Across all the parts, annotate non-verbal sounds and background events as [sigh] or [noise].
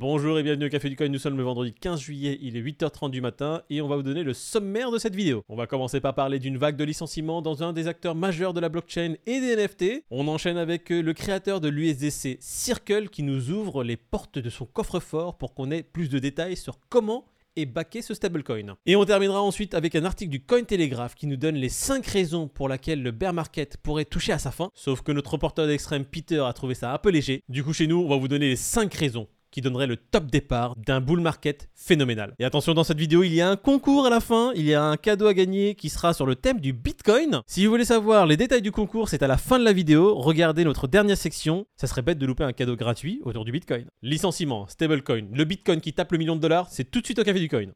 Bonjour et bienvenue au Café du Coin, nous sommes le vendredi 15 juillet, il est 8h30 du matin et on va vous donner le sommaire de cette vidéo. On va commencer par parler d'une vague de licenciements dans un des acteurs majeurs de la blockchain et des NFT. On enchaîne avec euh, le créateur de l'USDC Circle qui nous ouvre les portes de son coffre-fort pour qu'on ait plus de détails sur comment et backer ce stablecoin. Et on terminera ensuite avec un article du Cointelegraph qui nous donne les 5 raisons pour lesquelles le bear market pourrait toucher à sa fin. Sauf que notre reporter d'extrême Peter a trouvé ça un peu léger. Du coup chez nous, on va vous donner les 5 raisons qui donnerait le top départ d'un bull market phénoménal. Et attention, dans cette vidéo, il y a un concours à la fin, il y a un cadeau à gagner qui sera sur le thème du Bitcoin. Si vous voulez savoir les détails du concours, c'est à la fin de la vidéo. Regardez notre dernière section, ça serait bête de louper un cadeau gratuit autour du Bitcoin. Licenciement, stablecoin, le Bitcoin qui tape le million de dollars, c'est tout de suite au café du coin.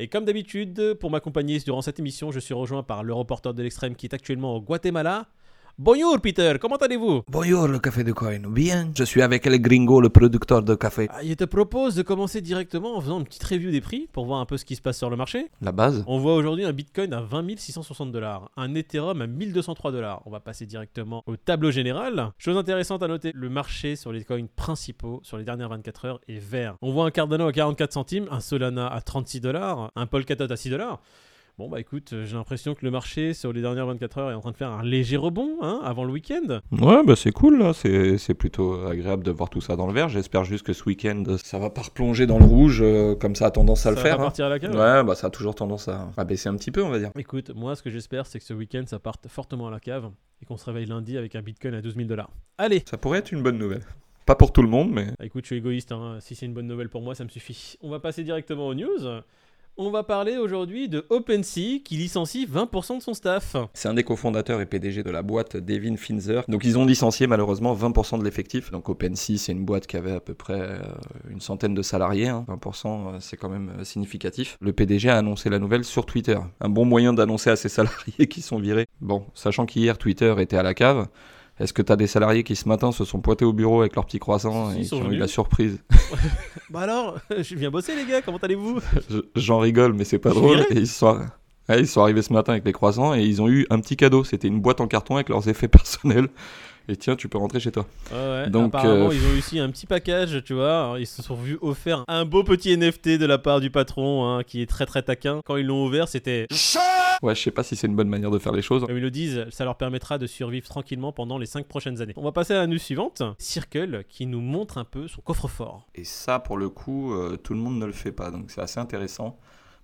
Et comme d'habitude, pour m'accompagner durant cette émission, je suis rejoint par le reporter de l'extrême qui est actuellement au Guatemala. Bonjour Peter, comment allez-vous? Bonjour le café de coin. Bien, je suis avec le gringo, le producteur de café. Ah, Je te propose de commencer directement en faisant une petite review des prix pour voir un peu ce qui se passe sur le marché. La base On voit aujourd'hui un Bitcoin à 20 660 dollars, un Ethereum à 1203 dollars. On va passer directement au tableau général. Chose intéressante à noter, le marché sur les coins principaux sur les dernières 24 heures est vert. On voit un Cardano à 44 centimes, un Solana à 36 dollars, un Polkadot à 6 dollars. Bon bah écoute, euh, j'ai l'impression que le marché sur les dernières 24 heures est en train de faire un léger rebond hein, avant le week-end. Ouais, bah c'est cool là, c'est plutôt agréable de voir tout ça dans le vert. J'espère juste que ce week-end, ça va pas replonger dans le rouge euh, comme ça a tendance à le Ça faire. va hein. partir à la cave. Ouais, bah ça a toujours tendance à, à baisser un petit peu, on va dire. Écoute, moi ce que j'espère c'est que ce week-end ça parte fortement à la cave et qu'on se réveille lundi avec un Bitcoin à 12 000 dollars. Allez Ça pourrait être une bonne nouvelle. Pas pour tout le monde, mais Écoute, je suis égoïste, hein. si c'est une bonne nouvelle pour moi, ça me suffit. On va passer directement aux news. On va parler aujourd'hui de OpenSea qui licencie 20% de son staff. c'est un des cofondateurs et PDG de la boîte, Devin Finzer. Donc ils ont licencié malheureusement 20% de l'effectif. Donc OpenSea, c'est une boîte qui avait à peu près euh, une centaine de salariés. hein. 20%, euh, c'est quand même euh, significatif. Le PDG a annoncé la nouvelle sur Twitter. Un bon moyen d'annoncer à ses [laughs] salariés qui sont virés. Bon, sachant qu'hier Twitter était à la cave. Est-ce que t'as des salariés qui ce matin se sont pointés au bureau avec leur petit croissant Si, et ils qui ont eu la surprise [laughs] Bah alors, [laughs] je viens bosser les gars, comment allez-vous? Je- J'en rigole, mais c'est pas Je drôle. Et ils sont, ouais, ils sont arrivés ce matin avec les croissants et ils ont eu un petit cadeau. C'était une boîte en carton avec leurs effets personnels. Et tiens, tu peux rentrer chez toi. Ouais, ouais. Donc, Apparemment, euh, ils ont aussi un petit package, tu vois. Ils se sont vus offert un beau petit NFT de la part du patron, hein, qui est très très taquin. Quand ils l'ont ouvert, c'était... Ouais, je sais pas si c'est une bonne manière de faire les choses. Comme ils le disent, ça leur permettra de survivre tranquillement pendant les 5 prochaines années. On va passer à la news suivante. Circle, qui nous montre un peu son coffre-fort. Et ça, pour le coup, euh, tout le monde ne le fait pas. Donc c'est assez intéressant.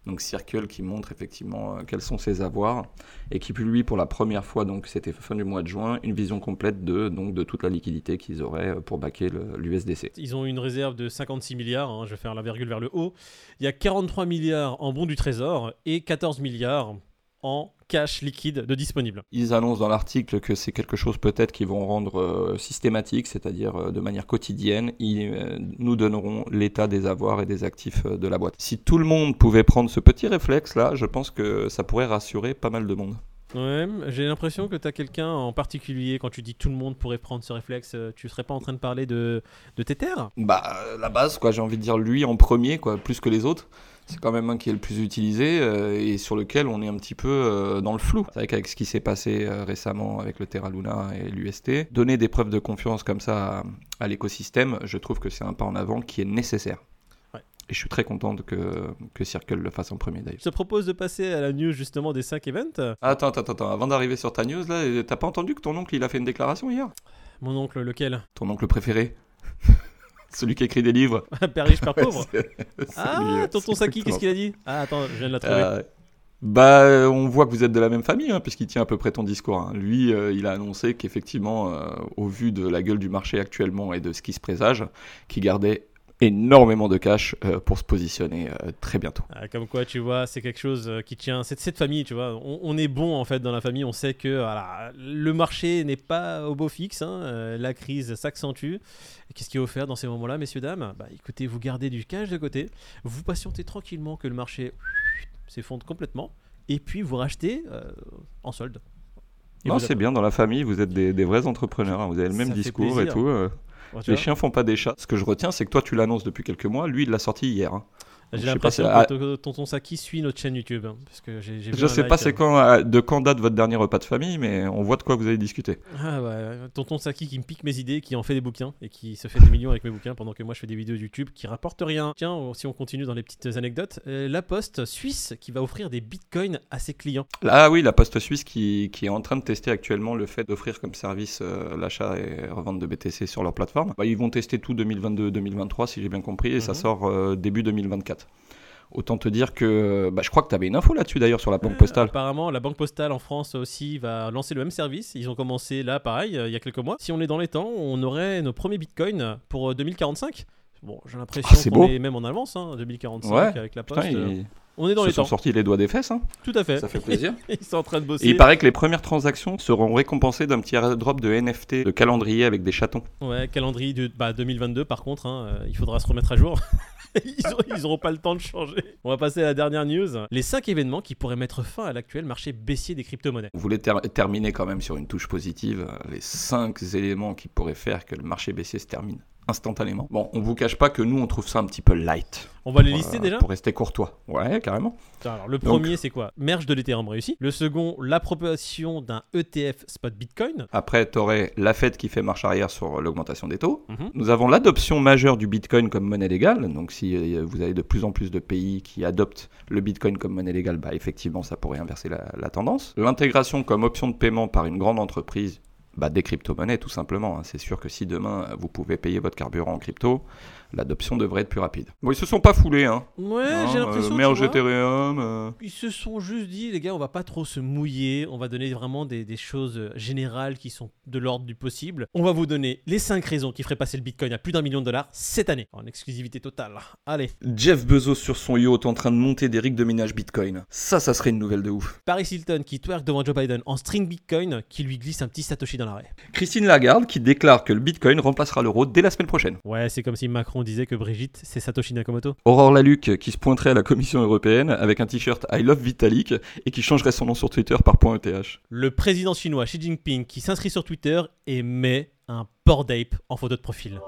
Donc Circle qui montre effectivement euh, quels sont ses avoirs et qui publie pour la première fois, donc c'était fin du mois de juin, une vision complète de, donc, de toute la liquidité qu'ils auraient euh, pour backer le- l'USDC. Ils ont une réserve de 56 milliards, hein, je vais faire la virgule vers le haut. Il y a 43 milliards en bons du trésor et 14 milliards en cash liquide de disponible. Ils annoncent dans l'article que c'est quelque chose peut-être qu'ils vont rendre euh, systématique, c'est-à-dire euh, de manière quotidienne. Ils euh, nous donneront l'état des avoirs et des actifs de la boîte. Si tout le monde pouvait prendre ce petit réflexe-là, je pense que ça pourrait rassurer pas mal de monde. Ouais, j'ai l'impression que tu as quelqu'un en particulier, quand tu dis tout le monde pourrait prendre ce réflexe, euh, tu serais pas en train de parler de, de Tether Bah, la base, quoi, j'ai envie de dire lui en premier, quoi, plus que les autres. C'est quand même un qui est le plus utilisé euh, et sur lequel on est un petit peu euh, dans le flou. C'est vrai qu'avec ce qui s'est passé récemment avec le Terra Luna et l'UST, donner des preuves de confiance comme ça à l'écosystème, je trouve que c'est un pas en avant qui est nécessaire. Et je suis très content de que, que Circle le fasse en premier d'ailleurs. Je te propose de passer à la news justement des 5 events. Attends, attends, attends, avant d'arriver sur ta news, là, euh, t'as pas entendu que ton oncle il a fait une déclaration hier? Mon oncle, lequel? Ton oncle préféré [laughs] Celui qui écrit des livres [laughs] Père riche, père pauvre [laughs] Ah, ouais. tonton Saki, qu'est-ce qu'il a dit? Ah, attends, je viens de la trouver. Euh, bah, euh, on voit que vous êtes de la même famille, hein, puisqu'il tient à peu près ton discours. hein. Lui, euh, il a annoncé qu'effectivement, euh, au vu de la gueule du marché actuellement et de ce qui se présage, qu'il gardait énormément de cash euh, pour se positionner euh, très bientôt. Ah, comme quoi, tu vois, c'est quelque chose euh, qui tient. C'est de cette famille, tu vois. On, on est bon en fait dans la famille. On sait que voilà, le marché n'est pas au beau fixe. hein, la crise s'accentue. Qu'est-ce qui est offert dans ces moments-là, messieurs dames? Bah, écoutez, vous gardez du cash de côté. Vous patientez tranquillement que le marché s'effondre complètement. Et puis vous rachetez euh, en solde. Et non, c'est bien, dans la famille, vous êtes des, des vrais entrepreneurs, hein, vous avez le même discours et tout. euh. Les vois. chiens font pas des chats. Ce que je retiens, c'est que toi, tu l'annonces depuis quelques mois, lui, il l'a sorti hier. hein. J'ai l'impression si- ah- que to- Tonton Saki suit notre chaîne YouTube. hein, parce que Je sais pas c'est euh, quand, euh, de quand date votre dernier repas de famille, mais on voit de quoi vous avez discuté. Ah ouais, Tonton Saki qui me pique mes idées, qui en fait des bouquins et qui se fait des millions avec mes bouquins pendant que moi je fais des vidéos YouTube qui rapportent rien. Tiens, si on continue dans les petites anecdotes, euh, la Poste suisse qui va offrir des bitcoins à ses clients. Là, oui, la Poste Suisse qui, qui est en train de tester actuellement le fait d'offrir comme service euh, l'achat et revente de BTC sur leur plateforme. Bah, ils vont tester tout 2022-2023, si j'ai bien compris, et ça Mhm. sort euh, début 2024. Autant te dire que bah, je crois que tu avais une info là-dessus d'ailleurs sur la banque Euh, postale. apparemment, la Banque Postale en France aussi va lancer le même service. Ils ont commencé là, pareil, euh, il y a quelques mois. Si on est dans les temps, on aurait nos premiers bitcoins pour euh, 2045. Bon, j'ai l'impression Ah, c'est qu'on est même en avance, hein, 2045 Ouais. avec la Putain, Poste. euh, ils On est dans se les sont temps, sortis les doigts des fesses, hein. tout à fait. ça fait plaisir. [laughs] Ils sont en train de bosser. Et il paraît que les premières transactions seront récompensées d'un petit airdrop de NFT, de calendrier avec des chatons. Ouais, calendrier de bah, 2022 par contre, hein, euh, il faudra se remettre à jour. [laughs] ils, auront, ils auront pas le temps de changer. On va passer à la dernière news. Les 5 événements qui pourraient mettre fin à l'actuel marché baissier des crypto-monnaies. On voulait ter- terminer quand même sur une touche positive, euh, les cinq éléments qui pourraient faire que le marché baissier se termine instantanément. Bon, on vous cache pas que nous on trouve ça un petit peu light. On va les lister euh, déjà Pour rester courtois. Ouais, carrément. Alors, le premier, c'est quoi? Merge de l'Ethereum réussi. Le second, l'appropriation d'un ETF spot Bitcoin. Après, tu aurais la Fed qui fait marche arrière sur l'augmentation des taux. Mhm. Nous avons l'adoption majeure du Bitcoin comme monnaie légale. Donc, si euh, vous avez de plus en plus de pays qui adoptent le Bitcoin comme monnaie légale, bah, effectivement, ça pourrait inverser la, la tendance. L'intégration comme option de paiement par une grande entreprise bah, des crypto-monnaies, tout simplement. hein. C'est sûr que si demain euh, vous pouvez payer votre carburant en crypto, l'adoption devrait être plus rapide. Bon, ils se sont pas foulés, hein. Ouais, Hein, j'ai euh, l'impression. merge tu vois, Ethereum. euh, Ils se sont juste dit, les gars, on va pas trop se mouiller, on va donner vraiment des, des choses euh, générales qui sont de l'ordre du possible. On va vous donner les 5 raisons qui feraient passer le Bitcoin à plus d'un million de dollars cette année, en exclusivité totale. Allez, Jeff Bezos sur son yacht en train de monter des rigs de minage Bitcoin. Ça, ça serait une nouvelle de ouf. Paris Hilton qui twerk devant Joe Biden en string Bitcoin qui lui glisse un petit Satoshi dans l'arrêt. Christine Lagarde qui déclare que le Bitcoin remplacera l'euro dès la semaine prochaine. Ouais, c'est comme si Macron disait que Brigitte, c'est Satoshi Nakamoto. Aurore Laluc qui se pointerait à la Commission européenne avec un t-shirt I love Vitalik et qui changerait son nom sur Twitter par .eth. Le président chinois Xi Jinping qui s'inscrit sur Twitter et met un port d'ape en photo de profil.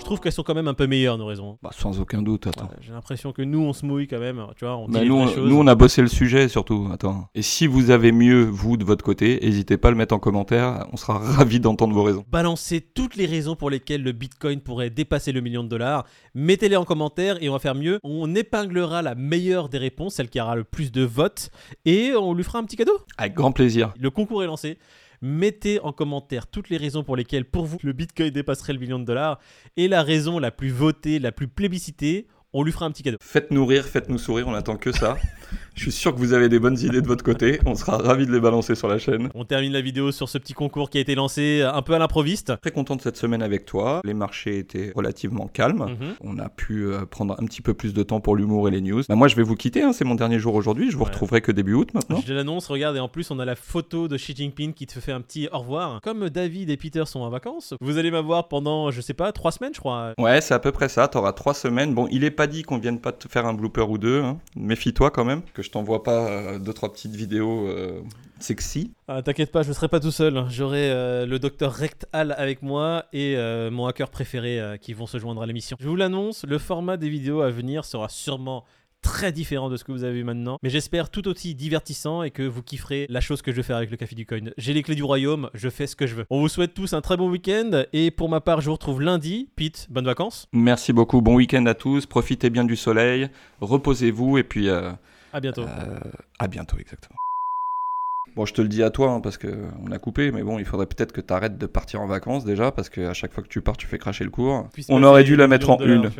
Je trouve qu'elles sont quand même un peu meilleures nos raisons. Bah, sans aucun doute, attends. Ouais, J'ai l'impression que nous on se mouille quand même, tu vois, on dit Bah, les nous, vraies on, choses. nous, on a bossé le sujet surtout. Attends. Et si vous avez mieux, vous, de votre côté, n'hésitez pas à le mettre en commentaire. On sera [laughs] ravis d'entendre vos raisons. Balancez toutes les raisons pour lesquelles le Bitcoin pourrait dépasser le million de dollars. Mettez-les en commentaire et on va faire mieux. On épinglera la meilleure des réponses, celle qui aura le plus de votes, et on lui fera un petit cadeau. Avec grand plaisir. Le concours est lancé. Mettez en commentaire toutes les raisons pour lesquelles, pour vous, le Bitcoin dépasserait le million de dollars. Et la raison la plus votée, la plus plébiscitée, on lui fera un petit cadeau. Faites-nous rire, faites-nous sourire, on attend que ça. Je suis sûr que vous avez des bonnes idées de votre côté. On sera ravis de les balancer sur la chaîne. On termine la vidéo sur ce petit concours qui a été lancé un peu à l'improviste. Très content de cette semaine avec toi. Les marchés étaient relativement calmes. Mhm. On a pu euh, prendre un petit peu plus de temps pour l'humour et les news. Bah, moi, je vais vous quitter. hein, C'est mon dernier jour aujourd'hui. Je vous Ouais. retrouverai que début août maintenant. Je l'annonce, regarde, et en plus on a la photo de Xi Jinping qui te fait un petit au revoir. Comme David et Peter sont en vacances, vous allez m'avoir pendant, je sais pas, trois semaines je crois. Ouais, c'est à peu près ça. T'auras trois semaines. Bon, il est pas dit qu'on vienne pas te faire un blooper ou deux. hein. Méfie-toi quand même. Que je t'envoie pas euh, deux, trois petites vidéos euh, sexy. Ah, T'inquiète pas, je serai pas tout seul. J'aurai euh, le docteur Rectal avec moi et euh, mon hacker préféré euh, qui vont se joindre à l'émission. Je vous l'annonce, le format des vidéos à venir sera sûrement très différent de ce que vous avez vu maintenant, mais j'espère tout aussi divertissant et que vous kifferez la chose que je vais faire avec le Café du Coin. J'ai les clés du royaume, je fais ce que je veux. On vous souhaite tous un très bon week-end et pour ma part, je vous retrouve lundi. Pete, bonnes vacances. Merci beaucoup. Bon week-end à tous. Profitez bien du soleil. Reposez-vous et puis euh, À bientôt. euh, à bientôt exactement. Bon, je te le dis à toi hein, parce que on a coupé, mais bon, il faudrait peut-être que tu arrêtes de partir en vacances déjà parce que à chaque fois que tu pars, tu fais cracher le cours. On aurait dû la mettre en une.